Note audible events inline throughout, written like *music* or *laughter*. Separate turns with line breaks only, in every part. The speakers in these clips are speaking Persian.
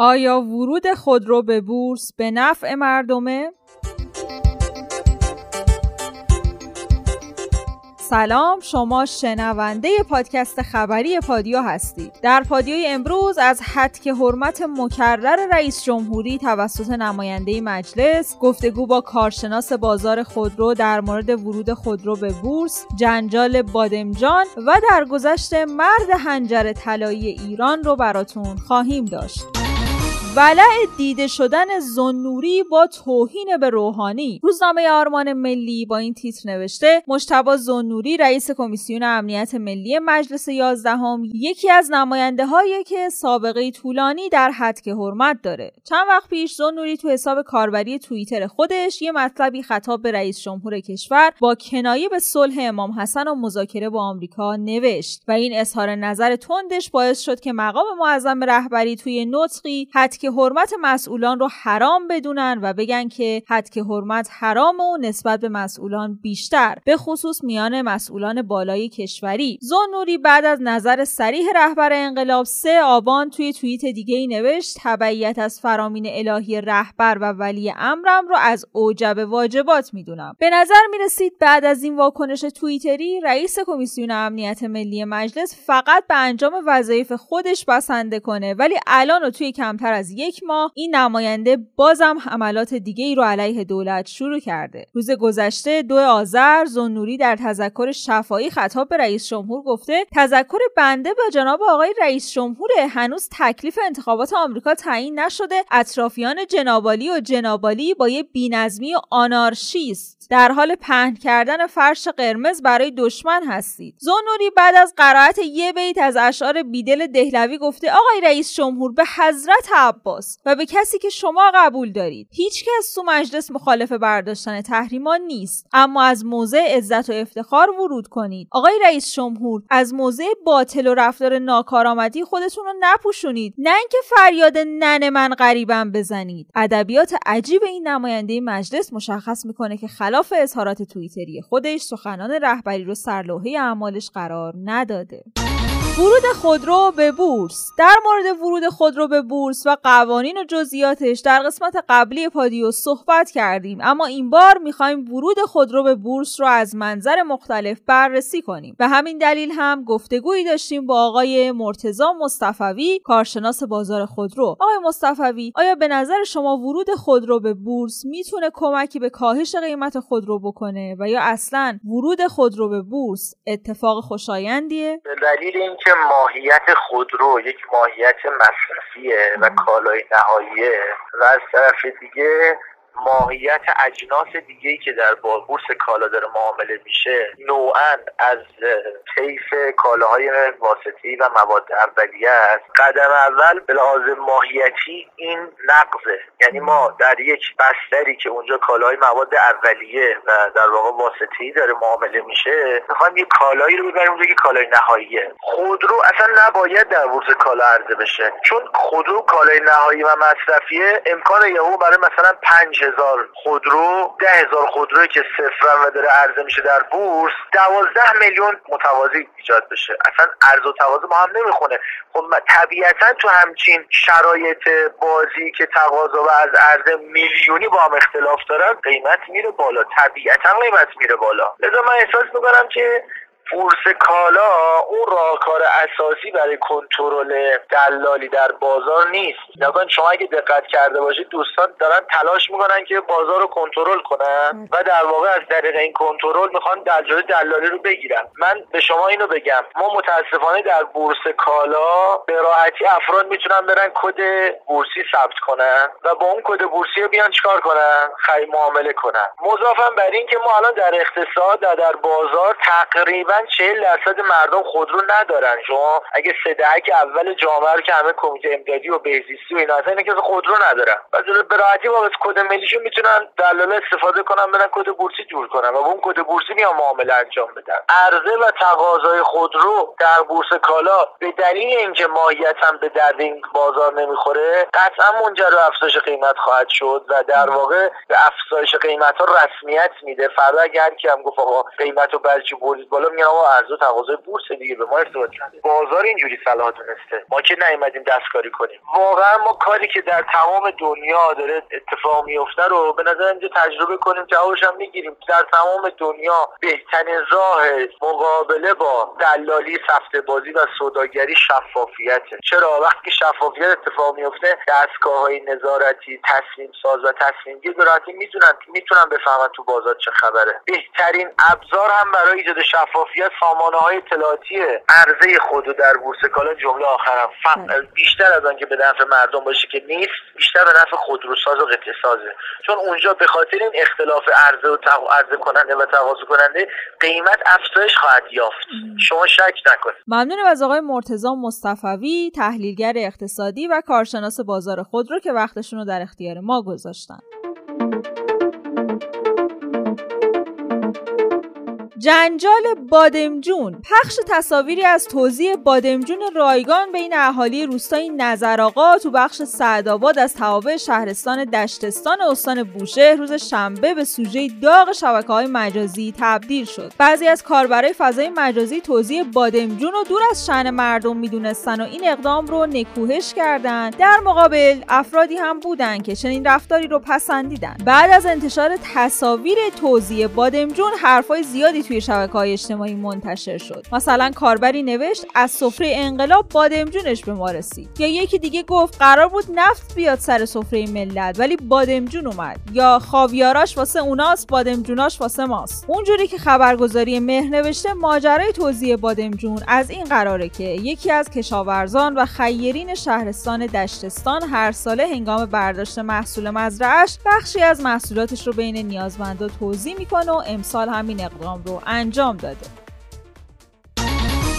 آیا ورود خودرو به بورس به نفع مردمه؟ سلام شما شنونده پادکست خبری پادیو هستید در پادیوی امروز از حد که حرمت مکرر رئیس جمهوری توسط نماینده مجلس گفتگو با کارشناس بازار خودرو در مورد ورود خودرو به بورس جنجال بادمجان و در گذشت مرد هنجر طلایی ایران رو براتون خواهیم داشت ولع دیده شدن زنوری با توهین به روحانی. روزنامه آرمان ملی با این تیتر نوشته مشتبا زنوری رئیس کمیسیون امنیت ملی مجلس یازدهم یکی از نماینده هایی که سابقه طولانی در حد که حرمت داره. چند وقت پیش زنوری تو حساب کاربری توییتر خودش یه مطلبی خطاب به رئیس جمهور کشور با کنایه به صلح امام حسن و مذاکره با آمریکا نوشت و این اظهار نظر تندش باعث شد که مقام معظم رهبری توی نطقی حد حرمت مسئولان رو حرام بدونن و بگن که حد که حرمت حرام و نسبت به مسئولان بیشتر به خصوص میان مسئولان بالای کشوری. زنوری بعد از نظر سریح رهبر انقلاب سه آبان توی توییت دیگه ای نوشت تبعیت از فرامین الهی رهبر و ولی امرم رو از اوجب واجبات می‌دونم. به نظر می‌رسید بعد از این واکنش توییتری رئیس کمیسیون امنیت ملی مجلس فقط به انجام وظایف خودش بسنده کنه ولی الان رو توی کمتر از یک ماه این نماینده بازم حملات دیگه ای رو علیه دولت شروع کرده. روز گذشته دو آذر زنوری در تذکر شفایی خطاب به رئیس جمهور گفته تذکر بنده به جناب آقای رئیس جمهور هنوز تکلیف انتخابات آمریکا تعیین نشده. اطرافیان جنابالی و جنابالی با یه بینظمی و آنارشیست. در حال پهن کردن فرش قرمز برای دشمن هستید. زنوری بعد از قرائت یه بیت از اشعار بیدل دهلوی گفته آقای رئیس جمهور به حضرت عباس و به کسی که شما قبول دارید. هیچ کس تو مجلس مخالف برداشتن تحریمان نیست. اما از موضع عزت و افتخار ورود کنید. آقای رئیس جمهور از موضع باطل و رفتار ناکارآمدی خودتون رو نپوشونید. نه اینکه فریاد نن من غریبم بزنید. ادبیات عجیب این نماینده مجلس مشخص می‌کنه که خلاف اظهارات توییتری خودش سخنان رهبری رو سرلوحه اعمالش قرار نداده. ورود خودرو به بورس. در مورد ورود خودرو به بورس و قوانین و جزئیاتش در قسمت قبلی پادیو صحبت کردیم. اما این بار می‌خوایم ورود خودرو به بورس رو از منظر مختلف بررسی کنیم. به همین دلیل هم گفتگویی داشتیم با آقای مرتزا مصطفوی کارشناس بازار خودرو آقای مصطفوی آیا به نظر شما ورود خودرو به بورس می‌تونه کمکی به کاهش قیمت خودرو بکنه و یا اصلا ورود خودرو به بورس اتفاق خوشایندیه؟
دلیل اینکه ماهیت خودرو یک ماهیت مصرفیه و کالای نهاییه و از طرف دیگه ماهیت اجناس دیگه که در بورس کالا داره معامله میشه نوعا از طیف کالاهای واسطی و مواد اولیه است. قدم اول به لحاظ ماهیتی این نقضه. یعنی ما در یک بستری که اونجا کالاهای مواد اولیه و در واقع واسطی داره معامله میشه می‌خوایم یه کالایی رو ببریم اونجا که کالای نهاییه. خودرو اصلا نباید در بورس کالا عرضه بشه. چون خودرو کالای نهایی و مصرفیه امکان یهو برای مثلا پنج هزار خودرو ده هزار خودروی که صفرن و داره عرضه میشه در بورس دوازده میلیون متوازی ایجاد بشه. اصلا ارز و تقاضا با هم نمی‌خونه. خب طبیعتا تو همچین شرایط بازی که تقاضا و از عرضه میلیونی با هم اختلاف دارن قیمت میره بالا. طبیعتا قیمت میره بالا. لذا من احساس می‌کنم که بورس کالا اون راهکار اساسی برای کنترل دلالی در بازار نیست. نگاه شما اگه دقت کرده باشید دوستان دارن تلاش می‌کنن که بازار رو کنترل کنن و در واقع از طریق این کنترل می‌خوان دلال دلالی رو بگیرن. من به شما اینو بگم. ما متاسفانه در بورس کالا به راحتی افراد می‌تونن برن کد بورسی ثبت کنن و با اون کد بورسی رو بیان چیکار کنن؟ خرید معامله کنن. مضافم بر این که ما الان در اقتصاد و در بازار تقریبا چهل درصد مردم خودرو ندارن. شما اگه سه اول جامعه رو که همه کمیته امدادی و بهزیستی و اینا هستن اینا که خودرو ندارن. و به راحتی با کد ملیشون می‌تونن دلالا استفاده کنن برن کد بورسی جور کنن و اون کد بورسی میان معامله انجام بدن. عرضه و تقاضای خودرو در بورس کالا به دلیل اینکه ماهیتا به درد این بازار نمی‌خوره قطعا منجر به افزایش قیمت خواهد شد و در واقع به افزایش قیمت ها رسمیت میده. فردا اگر که هم گفت آقا قیمت رو برچی بالا میگن آقا ارز و تقاضای بورس دیگه به ما ارتباط کرده بازار اینجوری صلاح دونسته. ما که نیومدیم دستکاری کنیم. واقعا ما کاری که در تمام دنیا داره اتفاق میفته رو به نظر اینجا تجربه کنیم جوابش هم می‌گیریم. در تمام دنیا بهترین راه مقابله با دلالی سفته بازی و سوداگری شفافیته. چرا؟ وقتی شفافیت اتفاق میفته دستگاه های نظارتی تصمیم ساز و تصمیم گیر به می‌تونن می‌تونن بفهمن تو بازار چه خبره. بهترین ابزار هم برای ایجاد شفافیت سامانه های اطلاعاتی عرضه خود در بورس کالا جمله آخرم. بله. بیشتر از آنکه به نفع مردم باشه که نیست بیشتر به نفع خودروساز و قطعه سازه چون اونجا به خاطر این اختلاف عرضه و عرضه کننده و تقاضا کننده قیمت افزایش خواهد یافت. شما شک نکنید.
ممنونم از آقای مرتضی مصطفوی تحلیلگر اقتصادی و کارشناس بازار خودرو که وقتشون رو در اختیار ما گذاشتن. جنجال بادمجون پخش تصاویری از توزیع بادمجون رایگان بین اهالی روستای نظرآقا تو بخش سعدآباد از توابع شهرستان دشتستان استان بوشهر روز شنبه به سوژه داغ شبکه های مجازی تبدیل شد. بعضی از کاربرای فضای مجازی توزیع بادمجون رو دور از شن مردم می‌دونستن و این اقدام رو نکوهش کردند. در مقابل افرادی هم بودند که چنین رفتاری رو پسندیدن بعد از انتشار تصاویر توزیع بادمجون حرفای زیادی توی شبکه های اجتماعی منتشر شد. مثلا کاربری نوشت از سفره انقلاب بادمجونش به ما رسید. یا یکی دیگه گفت قرار بود نفت بیاد سر سفره ملت ولی بادمجون اومد. یا خاویاراش واسه اوناست بادمجوناش واسه ماست. اونجوری که خبرگزاری مهر نوشته ماجرای توزیع بادمجون از این قراره که یکی از کشاورزان و خیرین شهرستان دشتستان هر ساله هنگام برداشت محصول مزرعش بخشی از محصولاتش رو بین نیازمندا توزیع می‌کنه و امسال همین اقدام رو انجام داده.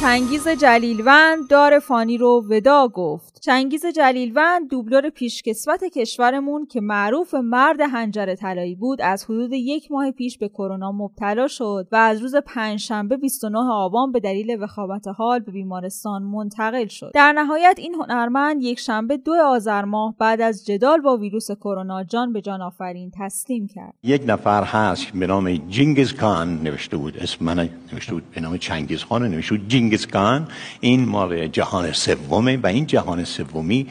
چنگیز جلیلوند دار فانی رو ودا گفت. چنگیز جلیلوند دوبلور پیشکسوت کشورمون که معروف مرد هنجر طلایی بود از حدود یک ماه پیش به کرونا مبتلا شد و از روز پنجشنبه 29 آبان به دلیل وخامت حال به بیمارستان منتقل شد. در نهایت این هنرمند یک شنبه دو آذر ماه بعد از جدال با ویروس کرونا جان به جان آفرین تسلیم کرد.
یک نفر هست به نام جینگیز کان نوشته بود اسم من نوشته بود به نام چنگیز خان نوشته بود. جینگیز کان این مال جهان سومه و این جهان سومی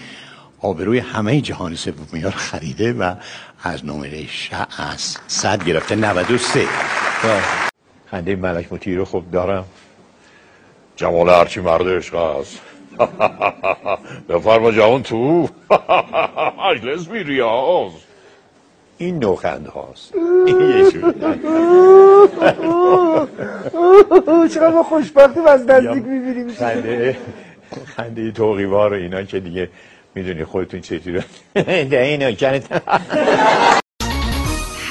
آبروی همه جهان سومی ها رو خریده و از نمره از صد گرفته 93 خنده ملک مطیع رو خوب دارم. جمال هرچی مرد عشق هست *laughs* بفرما جوان تو. *laughs* اجلس بی ریاض. این نوخند هاست. *laughs*
چقدر ما خوشبختیم از نزدیک می‌بینیم.
خنده. خنده توقیوار و اینا که دیگه می‌دونی خودتون چطوره ده اینا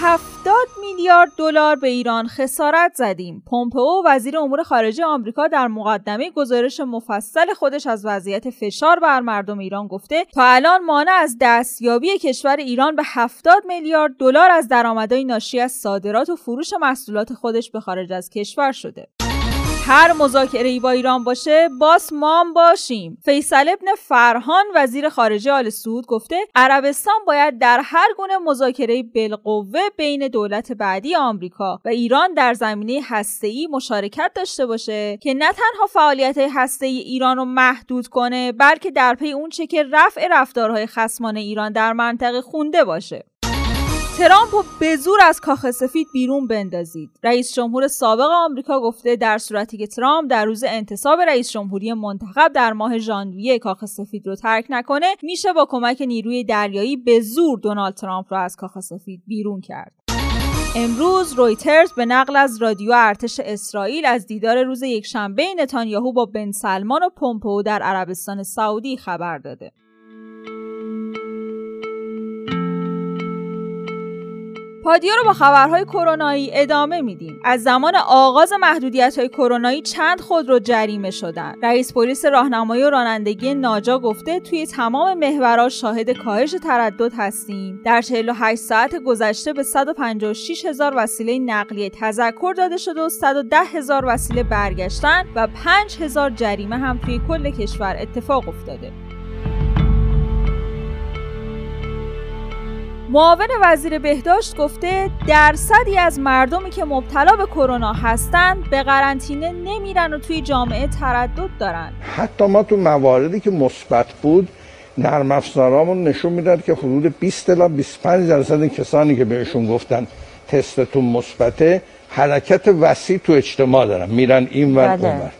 هفتاد میلیارد دلار به ایران خسارت زدیم. پومپئو وزیر امور خارجه آمریکا در مقدمه گزارش مفصل خودش از وضعیت فشار بر مردم ایران گفته تا الان مانع از دستیابی کشور ایران به 70 میلیارد دلار از درآمدهای ناشی از صادرات و فروش محصولات خودش به خارج از کشور شده. هر مذاکره ای با ایران باشه باس مام باشیم. فیصل ابن فرهان وزیر خارجه آل سعود گفته عربستان باید در هر گونه مذاکره بالقوه بین دولت بعدی آمریکا و ایران در زمینه ای مشارکت داشته باشه که نه تنها فعالیت ای ایران رو محدود کنه بلکه در پی اون چه که رفع رفتارهای خصمان ایران در منطقه خونده باشه. ترامپ رو به زور از کاخ سفید بیرون بندازید رئیس جمهور سابق آمریکا گفته در صورتی که ترامپ در روز انتصاب رئیس جمهوری منتخب در ماه ژانویه کاخ سفید رو ترک نکنه میشه با کمک نیروی دریایی به زور دونالد ترامپ رو از کاخ سفید بیرون کرد امروز رویترز به نقل از رادیو ارتش اسرائیل از دیدار روز یکشنبه نتانیاهو با بن سلمان و پومپو در عربستان سعودی خبر داده. پادیا رو با خبرهای کرونایی ادامه میدیم. از زمان آغاز محدودیت های کرونایی چند خود رو جریمه شدن. رئیس پلیس راهنمایی و رانندگی ناجا گفته توی تمام محورها شاهد کاهش تردد هستیم. در 48 ساعت گذشته به 156 هزار وسیله نقلیه تذکر داده شده و 110 هزار وسیله برگشتن و 5 هزار جریمه هم توی کل کشور اتفاق افتاده. معاون وزیر بهداشت گفته درصدی از مردمی که مبتلا به کرونا هستند به قرنطینه نمیرن و توی جامعه تردد دارن.
حتی ما تو مواردی که مثبت بود نرم افزارامون نشون می‌داد که حدود 20 تا 25 درصد کسانی که بهشون گفتن تستتون مثبته حرکت وسیع تو اجتماع دارن. میرن این ور
بله.
اون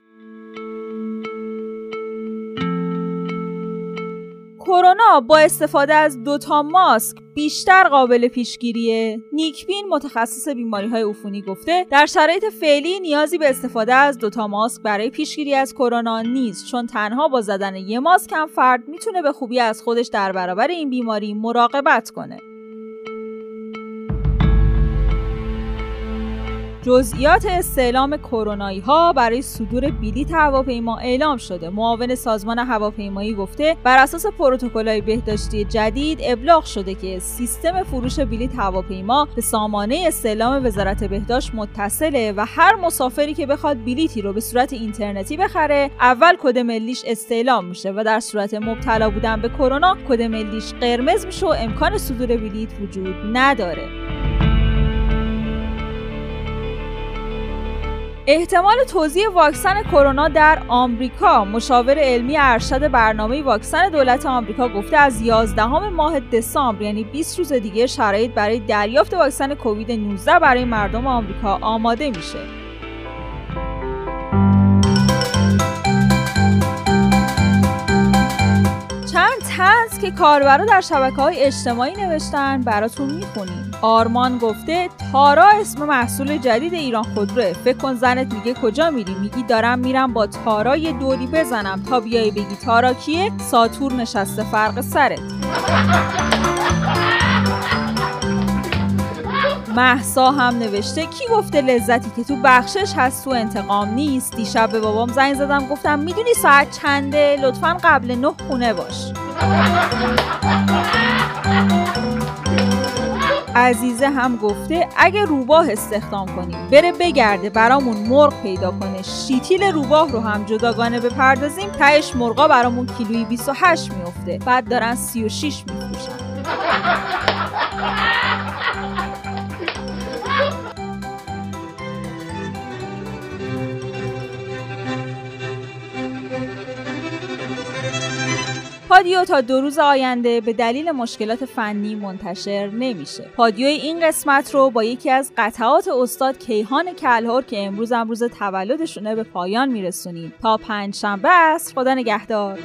با استفاده از دوتا ماسک بیشتر قابل پیشگیریه. نیکبین متخصص بیماری های عفونی گفته در شرایط فعلی نیازی به استفاده از دوتا ماسک برای پیشگیری از کرونا نیست چون تنها با زدن یه ماسک هم فرد می‌تونه به خوبی از خودش در برابر این بیماری مراقبت کنه. جزئیات استعلام کرونایی ها برای صدور بلیط هواپیما اعلام شده. معاون سازمان هواپیمایی گفته بر اساس پروتکل‌های بهداشتی جدید ابلاغ شده که سیستم فروش بلیط هواپیما به سامانه استعلام وزارت بهداشت متصله و هر مسافری که بخواد بلیطی رو به صورت اینترنتی بخره، اول کد ملیش استعلام میشه و در صورت مبتلا بودن به کرونا کد ملیش قرمز میشه و امکان صدور بلیط وجود نداره. احتمال توزیع واکسن کرونا در آمریکا مشاور علمی ارشد برنامه واکسن دولت آمریکا گفته از 11 ماه دسامبر یعنی 20 روز دیگه شرایط برای دریافت واکسن کووید 19 برای مردم آمریکا آماده میشه. چند تنز که کاربرا در شبکه های اجتماعی نوشتن براتون می‌خونیم آرمان گفته تارا اسم محصول جدید ایران خودروه. فکر کن زنت میگه کجا میری؟ میگی دارم میرم با تارا یه دوری بزنم. تا بیای بگی تارا کیه؟ ساتور نشسته فرق سرت. محسا هم نوشته کی گفته لذتی که تو بخشش هست تو انتقام نیست؟ دیشب به بابام زنگ زدم گفتم می‌دونی ساعت چنده؟ لطفا قبل نه خونه باش. عزیزه هم گفته اگه روباه استخدام کنیم بره بگرده برامون مرغ پیدا کنه. شیتیل روباه رو هم جداگانه بپردازیم تهش مرغا برامون کیلویی 28 میفته بعد دارن 36 میفروشن. پادیو تا دو روز آینده به دلیل مشکلات فنی منتشر نمیشه. پادیو این قسمت رو با یکی از قطعات استاد کیهان کلهور که امروز هم روز تولدشونه به پایان میرسونیم. تا پنج شنبه است. خدا نگهدار.